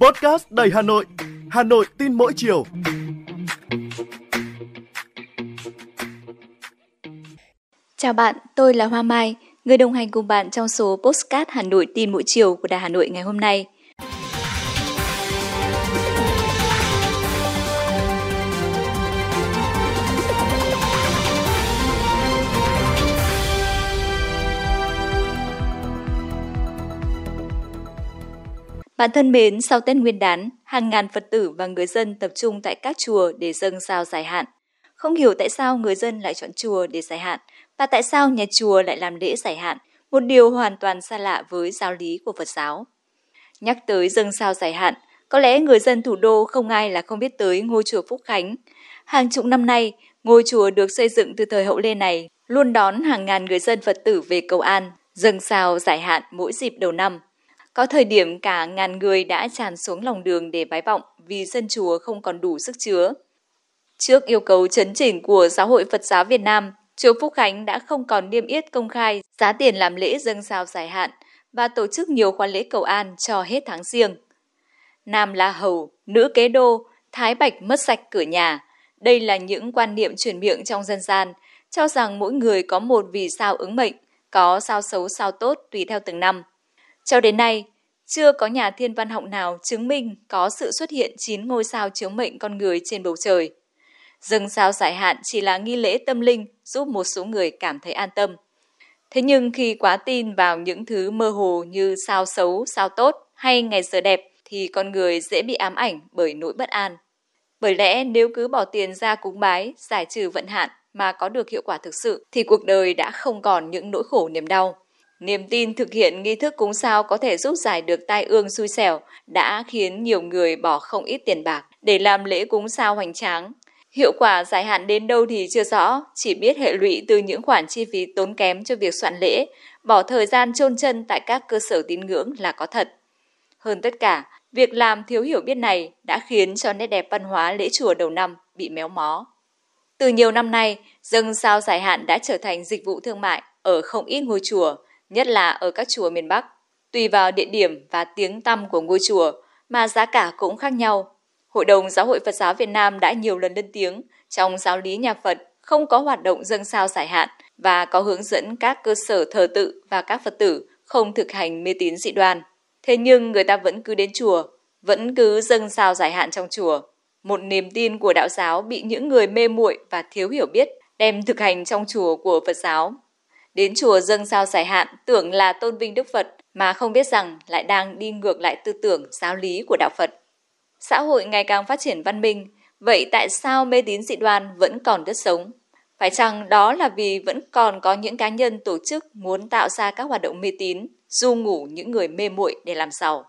Podcast đầy Hà Nội, Hà Nội tin mỗi chiều. Chào bạn, tôi là Hoa Mai, người đồng hành cùng bạn trong số Postcard Hà Nội tin mỗi chiều của Đài Hà Nội ngày hôm nay. Bạn thân mến, sau Tết Nguyên đán, hàng ngàn Phật tử và người dân tập trung tại các chùa để dâng sao giải hạn. Không hiểu tại sao người dân lại chọn chùa để giải hạn và tại sao nhà chùa lại làm lễ giải hạn, một điều hoàn toàn xa lạ với giáo lý của Phật giáo. Nhắc tới dâng sao giải hạn, có lẽ người dân thủ đô không ai là không biết tới ngôi chùa Phúc Khánh. Hàng chục năm nay, ngôi chùa được xây dựng từ thời hậu lê này luôn đón hàng ngàn người dân Phật tử về cầu an, dâng sao giải hạn mỗi dịp đầu năm. Có thời điểm cả ngàn người đã tràn xuống lòng đường để bái vọng vì sân chùa không còn đủ sức chứa. Trước yêu cầu chấn chỉnh của Giáo hội Phật giáo Việt Nam, chùa Phúc Khánh đã không còn niêm yết công khai giá tiền làm lễ dâng sao dài hạn và tổ chức nhiều khoản lễ cầu an cho hết tháng riêng. Nam là hầu, nữ kế đô, thái bạch mất sạch cửa nhà. Đây là những quan niệm truyền miệng trong dân gian, cho rằng mỗi người có một vì sao ứng mệnh, có sao xấu sao tốt tùy theo từng năm. Cho đến nay, chưa có nhà thiên văn học nào chứng minh có sự xuất hiện 9 ngôi sao chiếu mệnh con người trên bầu trời. Dâng sao giải hạn chỉ là nghi lễ tâm linh giúp một số người cảm thấy an tâm. Thế nhưng khi quá tin vào những thứ mơ hồ như sao xấu, sao tốt hay ngày giờ đẹp thì con người dễ bị ám ảnh bởi nỗi bất an. Bởi lẽ nếu cứ bỏ tiền ra cúng bái, giải trừ vận hạn mà có được hiệu quả thực sự thì cuộc đời đã không còn những nỗi khổ niềm đau. Niềm tin thực hiện nghi thức cúng sao có thể giúp giải được tai ương xui xẻo đã khiến nhiều người bỏ không ít tiền bạc để làm lễ cúng sao hoành tráng. Hiệu quả giải hạn đến đâu thì chưa rõ, chỉ biết hệ lụy từ những khoản chi phí tốn kém cho việc soạn lễ, bỏ thời gian chôn chân tại các cơ sở tín ngưỡng là có thật. Hơn tất cả, việc làm thiếu hiểu biết này đã khiến cho nét đẹp văn hóa lễ chùa đầu năm bị méo mó. Từ nhiều năm nay, dâng sao giải hạn đã trở thành dịch vụ thương mại ở không ít ngôi chùa, nhất là ở các chùa miền Bắc. Tùy vào địa điểm và tiếng tăm của ngôi chùa mà giá cả cũng khác nhau. Hội đồng Giáo hội Phật giáo Việt Nam đã nhiều lần lên tiếng trong giáo lý nhà Phật không có hoạt động dâng sao giải hạn và có hướng dẫn các cơ sở thờ tự và các Phật tử không thực hành mê tín dị đoan. Thế nhưng người ta vẫn cứ đến chùa, vẫn cứ dâng sao giải hạn trong chùa. Một niềm tin của đạo giáo bị những người mê muội và thiếu hiểu biết đem thực hành trong chùa của Phật giáo Đến chùa dâng sao giải hạn tưởng là tôn vinh Đức Phật mà không biết rằng lại đang đi ngược lại tư tưởng giáo lý của đạo Phật. Xã hội ngày càng phát triển văn minh, vậy tại sao mê tín dị đoan vẫn còn đất sống? Phải chăng đó là vì vẫn còn có những cá nhân tổ chức muốn tạo ra các hoạt động mê tín, du ngủ những người mê muội để làm giàu?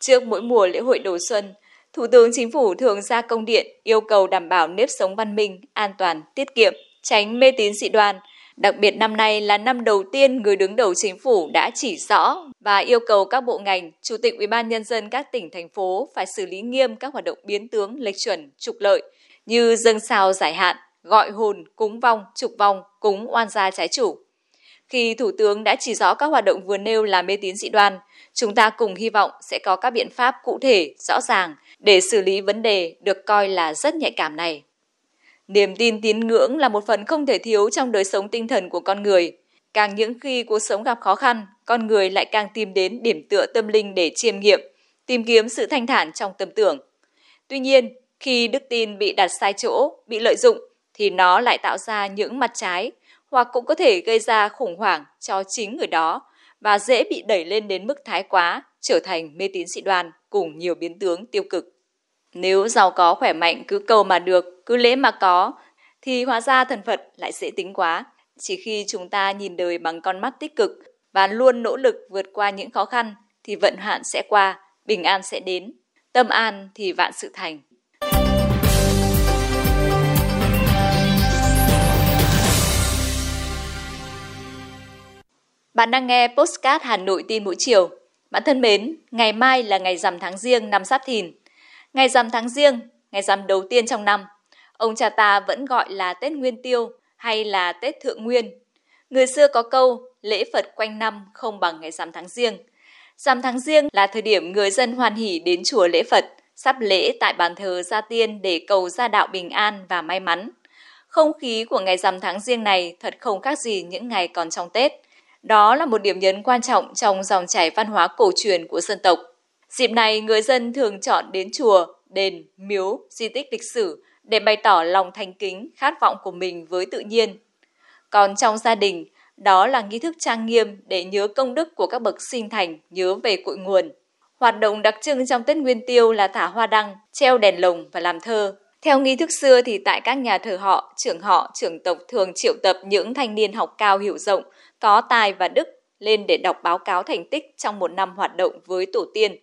Trước mỗi mùa lễ hội đầu xuân, Thủ tướng Chính phủ thường ra công điện yêu cầu đảm bảo nếp sống văn minh, an toàn, tiết kiệm, tránh mê tín dị đoan. Đặc biệt năm nay là năm đầu tiên người đứng đầu chính phủ đã chỉ rõ và yêu cầu các bộ ngành, chủ tịch ủy ban nhân dân các tỉnh thành phố phải xử lý nghiêm các hoạt động biến tướng, lệch chuẩn, trục lợi như dâng sao giải hạn, gọi hồn, cúng vong, trục vong, cúng oan gia trái chủ. Khi Thủ tướng đã chỉ rõ các hoạt động vừa nêu là mê tín dị đoan, chúng ta cùng hy vọng sẽ có các biện pháp cụ thể, rõ ràng để xử lý vấn đề được coi là rất nhạy cảm này. Niềm tin tín ngưỡng là một phần không thể thiếu trong đời sống tinh thần của con người. Càng những khi cuộc sống gặp khó khăn, con người lại càng tìm đến điểm tựa tâm linh để chiêm nghiệm, tìm kiếm sự thanh thản trong tâm tưởng. Tuy nhiên, khi đức tin bị đặt sai chỗ, bị lợi dụng, thì nó lại tạo ra những mặt trái, hoặc cũng có thể gây ra khủng hoảng cho chính người đó và dễ bị đẩy lên đến mức thái quá, trở thành mê tín dị đoan cùng nhiều biến tướng tiêu cực. Nếu giàu có khỏe mạnh cứ cầu mà được, cứ lễ mà có, thì hóa ra thần Phật lại dễ tính quá. Chỉ khi chúng ta nhìn đời bằng con mắt tích cực và luôn nỗ lực vượt qua những khó khăn thì vận hạn sẽ qua, bình an sẽ đến. Tâm an thì vạn sự thành. Bạn đang nghe Postcard Hà Nội tin mỗi chiều. Bạn thân mến, ngày mai là ngày rằm tháng riêng năm Giáp Thìn. Ngày rằm tháng riêng, ngày rằm đầu tiên trong năm. Ông cha ta vẫn gọi là Tết Nguyên Tiêu hay là Tết Thượng Nguyên. Người xưa có câu lễ Phật quanh năm không bằng ngày rằm tháng riêng. Rằm tháng riêng là thời điểm người dân hoan hỉ đến chùa lễ Phật, sắp lễ tại bàn thờ gia tiên để cầu gia đạo bình an và may mắn. Không khí của ngày rằm tháng riêng này thật không khác gì những ngày còn trong Tết. Đó là một điểm nhấn quan trọng trong dòng chảy văn hóa cổ truyền của dân tộc. Dịp này, người dân thường chọn đến chùa, đền, miếu, di tích lịch sử để bày tỏ lòng thành kính, khát vọng của mình với tự nhiên. Còn trong gia đình, đó là nghi thức trang nghiêm để nhớ công đức của các bậc sinh thành, nhớ về cội nguồn. Hoạt động đặc trưng trong Tết Nguyên Tiêu là thả hoa đăng, treo đèn lồng và làm thơ. Theo nghi thức xưa thì tại các nhà thờ họ, trưởng họ, trưởng tộc thường triệu tập những thanh niên học cao hiểu rộng, có tài và đức lên để đọc báo cáo thành tích trong một năm hoạt động với tổ tiên.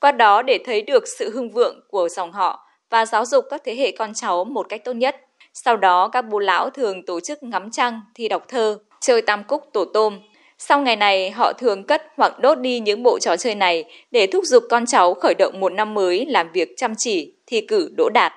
Qua đó để thấy được sự hưng vượng của dòng họ và giáo dục các thế hệ con cháu một cách tốt nhất. Sau đó các bố lão thường tổ chức ngắm trăng, thi đọc thơ, chơi tam cúc tổ tôm. Sau ngày này, họ thường cất hoặc đốt đi những bộ trò chơi này để thúc giục con cháu khởi động một năm mới làm việc chăm chỉ, thi cử đỗ đạt.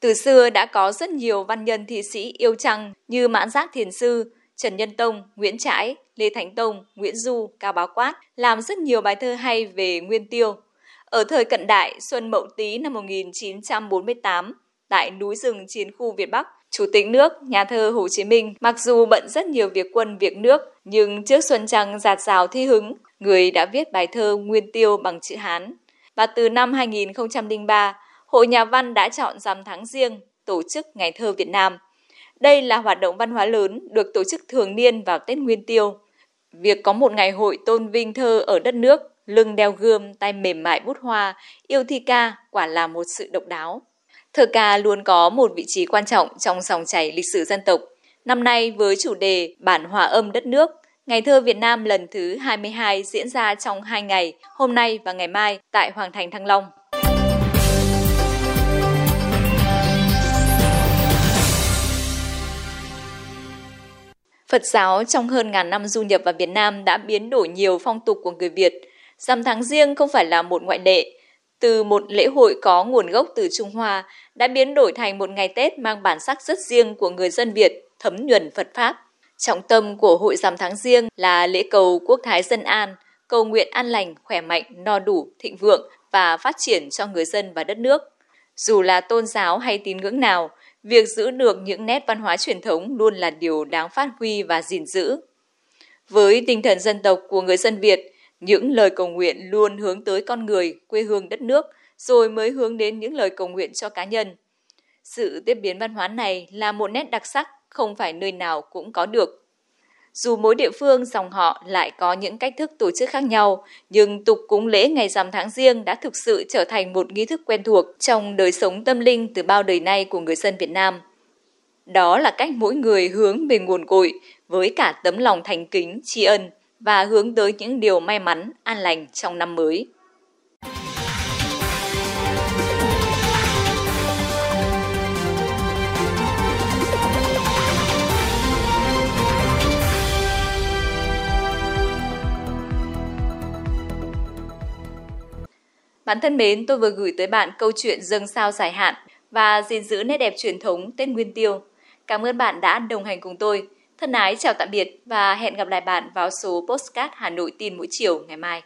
Từ xưa đã có rất nhiều văn nhân thi sĩ yêu trăng như Mãn Giác Thiền Sư, Trần Nhân Tông, Nguyễn Trãi, Lê Thánh Tông, Nguyễn Du, Cao Bá Quát làm rất nhiều bài thơ hay về Nguyên Tiêu. Ở thời cận đại, Xuân Mậu Tý năm 1948, tại núi rừng chiến khu Việt Bắc, Chủ tịch nước, nhà thơ Hồ Chí Minh mặc dù bận rất nhiều việc quân việc nước, nhưng trước Xuân Trăng giạt rào thi hứng, người đã viết bài thơ Nguyên Tiêu bằng chữ Hán. Và từ năm 2003, Hội Nhà văn đã chọn rằm tháng riêng tổ chức Ngày thơ Việt Nam. Đây là hoạt động văn hóa lớn được tổ chức thường niên vào Tết Nguyên Tiêu. Việc có một ngày hội tôn vinh thơ ở đất nước, lưng đeo gươm, tay mềm mại bút hoa, yêu thi ca quả là một sự độc đáo. Thơ ca luôn có một vị trí quan trọng trong dòng chảy lịch sử dân tộc. Năm nay với chủ đề Bản hòa âm đất nước, Ngày thơ Việt Nam lần thứ 22 diễn ra trong 2 ngày, hôm nay và ngày mai tại Hoàng thành Thăng Long. Phật giáo trong hơn ngàn năm du nhập vào Việt Nam đã biến đổi nhiều phong tục của người Việt. Rằm tháng riêng không phải là một ngoại lệ. Từ một lễ hội có nguồn gốc từ Trung Hoa đã biến đổi thành một ngày Tết mang bản sắc rất riêng của người dân Việt, thấm nhuần Phật Pháp. Trọng tâm của hội rằm tháng riêng là lễ cầu quốc thái dân an, cầu nguyện an lành, khỏe mạnh, no đủ, thịnh vượng và phát triển cho người dân và đất nước. Dù là tôn giáo hay tín ngưỡng nào, việc giữ được những nét văn hóa truyền thống luôn là điều đáng phát huy và gìn giữ. Với tinh thần dân tộc của người dân Việt, những lời cầu nguyện luôn hướng tới con người, quê hương đất nước, rồi mới hướng đến những lời cầu nguyện cho cá nhân. Sự tiếp biến văn hóa này là một nét đặc sắc không phải nơi nào cũng có được. Dù mỗi địa phương dòng họ lại có những cách thức tổ chức khác nhau, nhưng tục cúng lễ ngày rằm tháng riêng đã thực sự trở thành một nghi thức quen thuộc trong đời sống tâm linh từ bao đời nay của người dân Việt Nam. Đó là cách mỗi người hướng về nguồn cội với cả tấm lòng thành kính, tri ân và hướng tới những điều may mắn, an lành trong năm mới. Bạn thân mến, tôi vừa gửi tới bạn câu chuyện dâng sao dài hạn và gìn giữ nét đẹp truyền thống Tết Nguyên Tiêu. Cảm ơn bạn đã đồng hành cùng tôi. Thân ái chào tạm biệt và hẹn gặp lại bạn vào số Postcard Hà Nội tin mỗi chiều ngày mai.